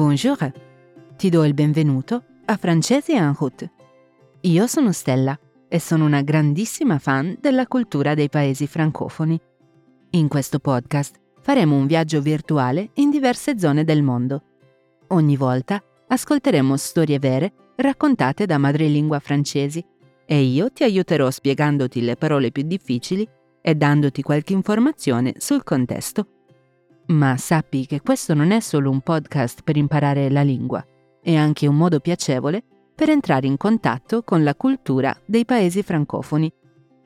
Bonjour, ti do il benvenuto a Francesi route. Io sono Stella e sono una grandissima fan della cultura dei paesi francofoni. In questo podcast faremo un viaggio virtuale in diverse zone del mondo. Ogni volta ascolteremo storie vere raccontate da madrelingua francesi e io ti aiuterò spiegandoti le parole più difficili e dandoti qualche informazione sul contesto. Ma sappi che questo non è solo un podcast per imparare la lingua, è anche un modo piacevole per entrare in contatto con la cultura dei paesi francofoni.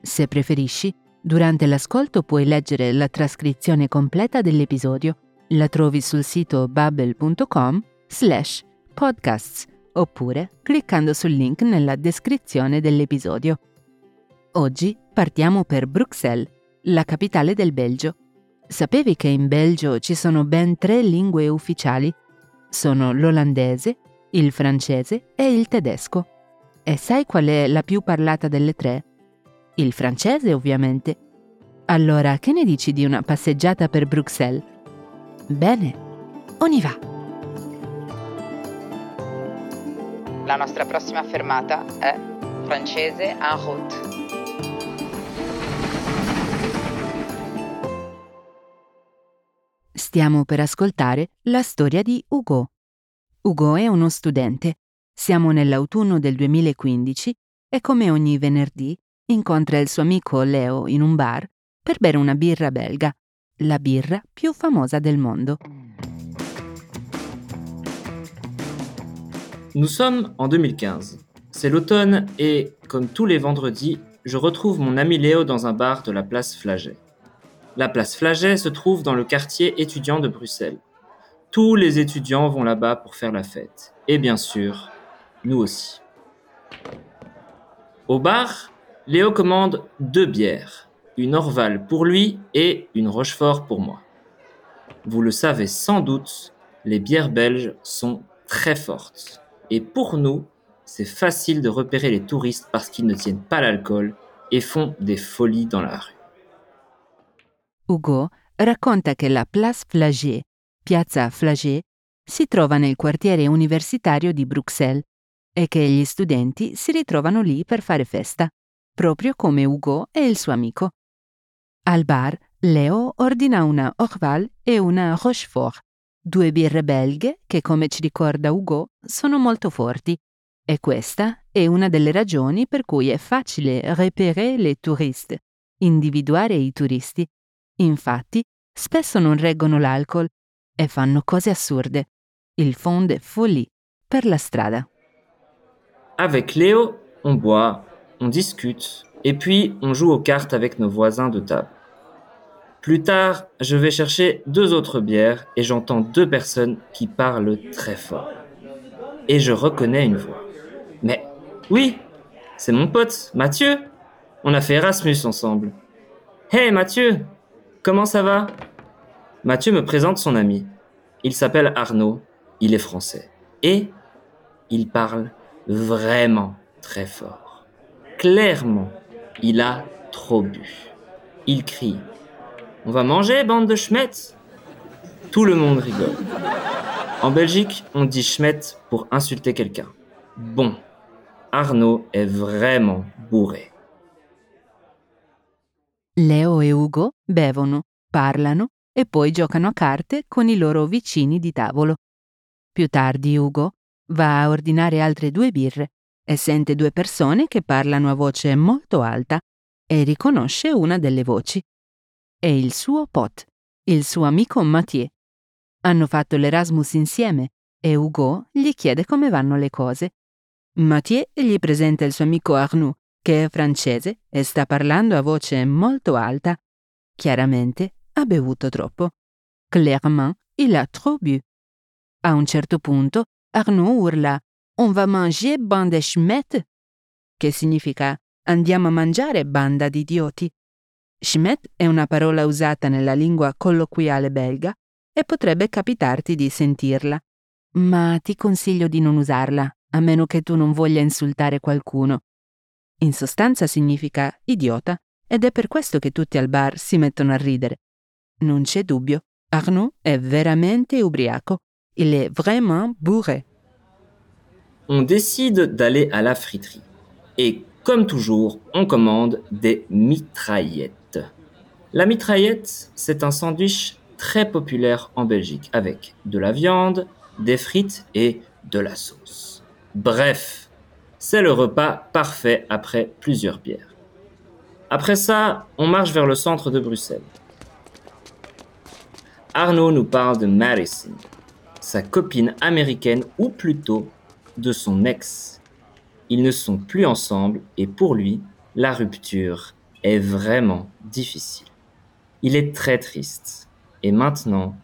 Se preferisci, durante l'ascolto puoi leggere la trascrizione completa dell'episodio. La trovi sul sito bubble.com slash podcasts oppure cliccando sul link nella descrizione dell'episodio. Oggi partiamo per Bruxelles, la capitale del Belgio. Sapevi che in Belgio ci sono ben tre lingue ufficiali? Sono l'olandese, il francese e il tedesco. E sai qual è la più parlata delle tre? Il francese, ovviamente. Allora, che ne dici di una passeggiata per Bruxelles? Bene, on y va! La nostra prossima fermata è francese en route. Stiamo per ascoltare la storia di Hugo. Hugo è uno studente. Siamo nell'autunno del 2015 e come ogni venerdì incontra il suo amico Leo in un bar per bere una birra belga, la birra più famosa del mondo. Nous sommes en 2015. C'est l'automne et, comme tous les vendredis, je retrouve mon ami Léo dans un bar de la place Flaget. La place Flaget se trouve dans le quartier étudiant de Bruxelles. Tous les étudiants vont là-bas pour faire la fête. Et bien sûr, nous aussi. Au bar, Léo commande deux bières, une Orval pour lui et une Rochefort pour moi. Vous le savez sans doute, les bières belges sont très fortes. Et pour nous, c'est facile de repérer les touristes parce qu'ils ne tiennent pas l'alcool et font des folies dans la rue. Hugo racconta che la Place Flaget, piazza Flaget, si trova nel quartiere universitario di Bruxelles e che gli studenti si ritrovano lì per fare festa, proprio come Hugo e il suo amico. Al bar, Leo ordina una Orval e una Rochefort, due birre belghe che, come ci ricorda Hugo, sono molto forti. E questa è una delle ragioni per cui è facile repérer les touristes, individuare i turisti. Infatti, spesso non reggono l'alcol e fanno cose assurde. Ils font des per la strada. Avec Léo, on boit, on discute, et puis on joue aux cartes avec nos voisins de table. Plus tard, je vais chercher deux autres bières et j'entends deux personnes qui parlent très fort. Et je reconnais une voix. Mais oui, c'est mon pote, Mathieu. On a fait Erasmus ensemble. Hey Mathieu, comment ça va? Mathieu me présente son ami. Il s'appelle Arnaud, il est français. Et il parle vraiment très fort. Clairement, il a trop bu. Il crie On va manger, bande de schmettes? Tout le monde rigole. En Belgique, on dit schmette pour insulter quelqu'un. Bon, Arnaud est vraiment bourré. Leo e Ugo bevono, parlano e poi giocano a carte con i loro vicini di tavolo. Più tardi Ugo va a ordinare altre due birre e sente due persone che parlano a voce molto alta e riconosce una delle voci. È il suo pot, il suo amico Mathieu. Hanno fatto l'Erasmus insieme e Ugo gli chiede come vanno le cose. Mathieu gli presenta il suo amico Arnoux, che è francese e sta parlando a voce molto alta. Chiaramente ha bevuto troppo. Clairement, il a trop bu. A un certo punto, Arnaud urla On va manger bande schmette? Che significa andiamo a mangiare banda di idioti. Schmet è una parola usata nella lingua colloquiale belga e potrebbe capitarti di sentirla. Ma ti consiglio di non usarla, a meno che tu non voglia insultare qualcuno. In sostanza significa idiota ed è per questo che tutti al bar si mettono a ridere. Non c'è dubbio, Arnaud è veramente ubriaco il est vraiment bourré. On décide d'aller à la friterie. Et comme toujours, on commande des mitraillettes. La mitraillette, c'est un sandwich très populaire en Belgique avec de la viande, des frites et de la sauce. Bref, c'est le repas parfait après plusieurs bières. Après ça, on marche vers le centre de Bruxelles. Arnaud nous parle de Madison, sa copine américaine ou plutôt de son ex. Ils ne sont plus ensemble et pour lui, la rupture est vraiment difficile. Il est très triste et maintenant,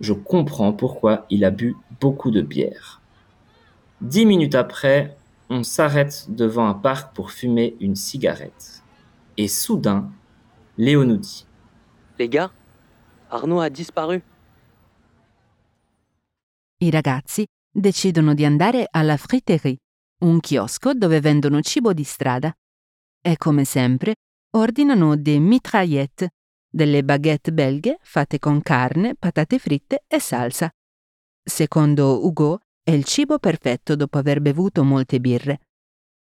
je comprends pourquoi il a bu beaucoup de bière. Dix minutes après, on s'arrête devant un parc pour fumer une cigarette. Et soudain, Léo nous dit Les gars, Arnaud a disparu. I ragazzi decidono di andare alla Friterie, un chiosco dove vendono cibo di strada. E come sempre, ordinano des mitraillettes, delle baguette belghe fatte con carne, patate fritte e salsa. Secondo Hugo, è il cibo perfetto dopo aver bevuto molte birre.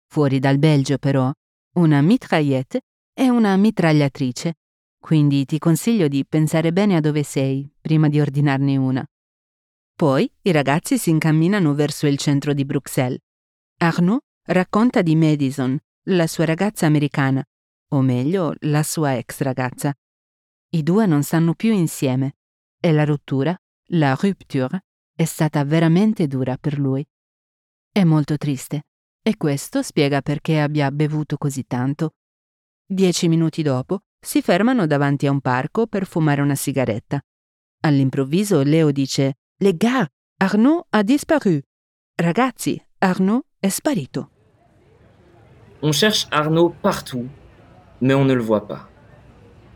Fuori dal Belgio, però, una mitraillette è una mitragliatrice, quindi ti consiglio di pensare bene a dove sei prima di ordinarne una. Poi i ragazzi si incamminano verso il centro di Bruxelles. Arnaud racconta di Madison, la sua ragazza americana, o meglio, la sua ex ragazza. I due non stanno più insieme e la rottura, la rupture, è stata veramente dura per lui. È molto triste e questo spiega perché abbia bevuto così tanto. Dieci minuti dopo si fermano davanti a un parco per fumare una sigaretta. All'improvviso Leo dice Les gars, Arnaud a disparu. Ragazzi, Arnaud è sparito. On cherche Arnaud partout, mais on ne le voit pas.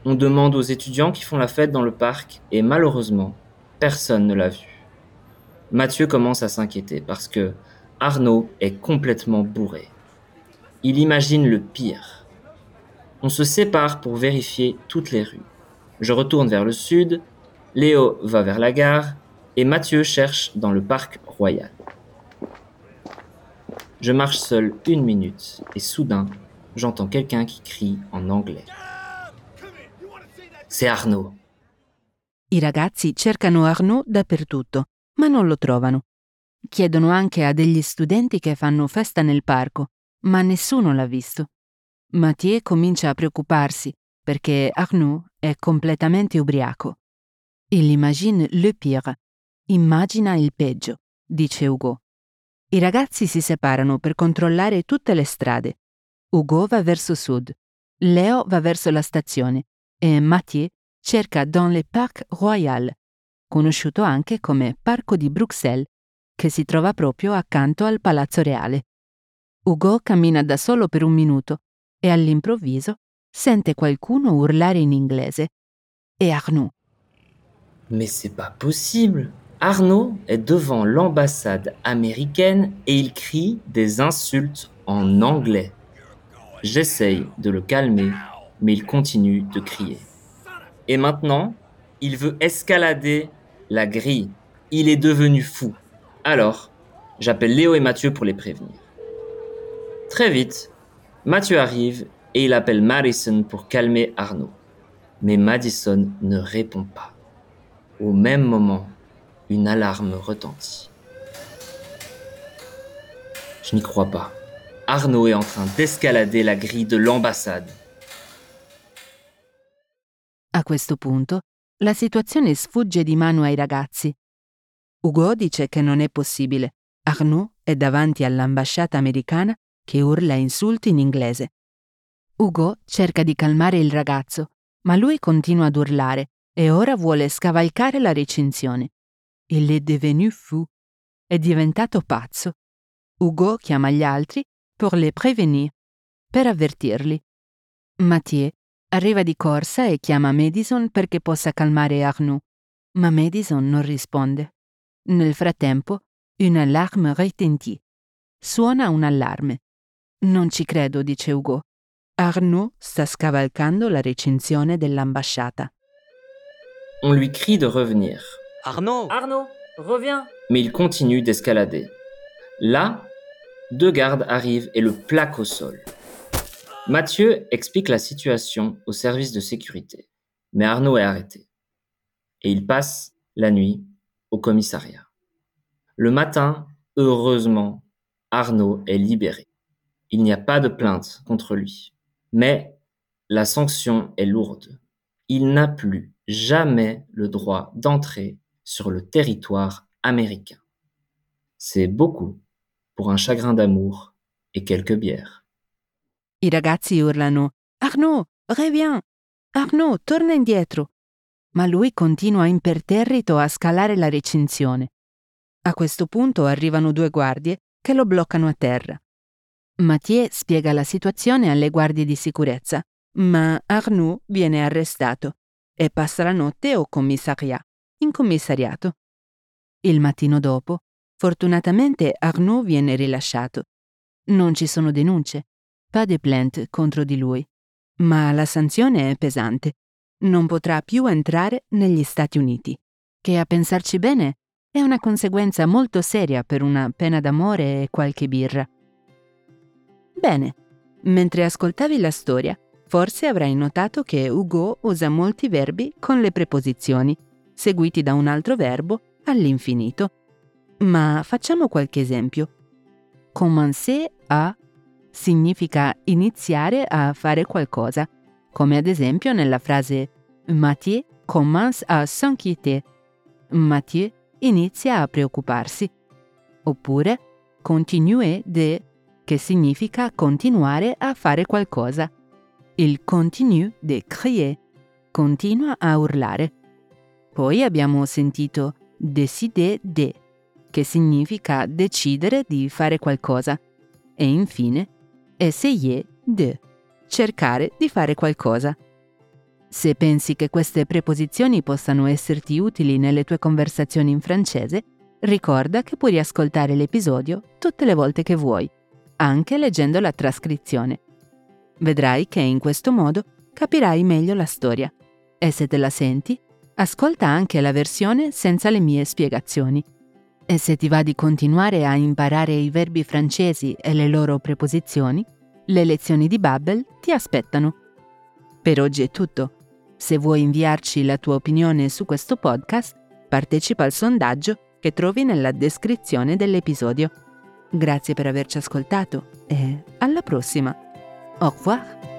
On demande aux étudiants qui font la fête dans le parc et malheureusement, personne ne l'a vu. Mathieu commence à s'inquiéter parce que Arnaud est complètement bourré. Il imagine le pire. On se sépare pour vérifier toutes les rues. Je retourne vers le sud, Léo va vers la gare et Mathieu cherche dans le parc royal. Je marche seul une minute et soudain, j'entends quelqu'un qui crie en anglais. C'est Arnaud. I ragazzi cercano Arnaud dappertutto, ma non lo trovano. Chiedono anche a degli studenti che fanno festa nel parco, ma nessuno l'ha visto. Mathieu comincia a preoccuparsi perché Arnaud è completamente ubriaco. Il imagine le pire. Immagina il peggio, dice Hugo. I ragazzi si separano per controllare tutte le strade. Hugo va verso sud, Leo va verso la stazione e Mathieu cerca dans le Parc Royal, conosciuto anche come Parco di Bruxelles, che si trova proprio accanto al Palazzo Reale. Hugo cammina da solo per un minuto e all'improvviso sente qualcuno urlare in inglese. È Arnaud. Mais c'est pas possible. Arnaud est devant l'ambassade américaine et il crie des insultes en anglais. J'essaye de le calmer, mais il continue de crier. Et maintenant, il veut escalader la grille. Il est devenu fou. Alors, j'appelle Léo et Mathieu pour les prévenir. Très vite, Mathieu arrive et il appelle Madison pour calmer Arnaud. Mais Madison ne répond pas. Au même moment, une alarme retentit. Je n'y crois pas. Arnaud est en train d'escalader la grille de l'ambassade. A questo punto, la situazione sfugge di mano ai ragazzi. Hugo dice che non è possibile. Arnaud è davanti all'ambasciata americana che urla insulti in inglese. Hugo cerca di calmare il ragazzo, ma lui continua ad urlare e ora vuole scavalcare la recinzione. Il est devenu fou. È diventato pazzo. Hugo chiama gli altri pour les prévenir, per avvertirli. Mathieu arriva di corsa e chiama Madison perché possa calmare Arnaud, ma Madison non risponde. Nel frattempo, un allarme retentit. Suona un allarme. Non ci credo, dice Hugo. Arnaud sta scavalcando la recinzione dell'ambasciata. On lui crie de revenir. Arnaud Arnaud reviens. Mais il continue d'escalader. Là, deux gardes arrivent et le plaquent au sol. Mathieu explique la situation au service de sécurité, mais Arnaud est arrêté. Et il passe la nuit au commissariat. Le matin, heureusement, Arnaud est libéré. Il n'y a pas de plainte contre lui. Mais la sanction est lourde. Il n'a plus jamais le droit d'entrer sur le territoire américain. C'est beaucoup pour un chagrin d'amour et quelques bières. I ragazzi urlano Arnaud, reviens! Arnaud, torna indietro! Ma lui continua imperterrito a scalare la recinzione. A questo punto arrivano due guardie che lo bloccano a terra. Mathieu spiega la situazione alle guardie di sicurezza, ma Arnaud viene arrestato e passa la notte au commissariat, in commissariato. Il mattino dopo, fortunatamente Arnaud viene rilasciato. Non ci sono denunce, pas de plainte contro di lui, ma la sanzione è pesante. Non potrà più entrare negli Stati Uniti, che a pensarci bene è una conseguenza molto seria per una pena d'amore e qualche birra. Bene, mentre ascoltavi la storia, forse avrai notato che Hugo usa molti verbi con le preposizioni, seguiti da un altro verbo all'infinito. Ma facciamo qualche esempio. Commencer a significa iniziare a fare qualcosa, come ad esempio nella frase Mathieu commence à s'inquiéter. Mathieu inizia a preoccuparsi. Oppure continuer de, che significa continuare a fare qualcosa. Il continue de crier, continua a urlare. Poi abbiamo sentito décider de, che significa decidere di fare qualcosa. E infine essayer de, cercare di fare qualcosa. Se pensi che queste preposizioni possano esserti utili nelle tue conversazioni in francese, ricorda che puoi ascoltare l'episodio tutte le volte che vuoi, anche leggendo la trascrizione. Vedrai che in questo modo capirai meglio la storia. E se te la senti, ascolta anche la versione senza le mie spiegazioni. E se ti va di continuare a imparare i verbi francesi e le loro preposizioni, le lezioni di Babbel ti aspettano. Per oggi è tutto. Se vuoi inviarci la tua opinione su questo podcast, partecipa al sondaggio che trovi nella descrizione dell'episodio. Grazie per averci ascoltato e alla prossima. Au revoir!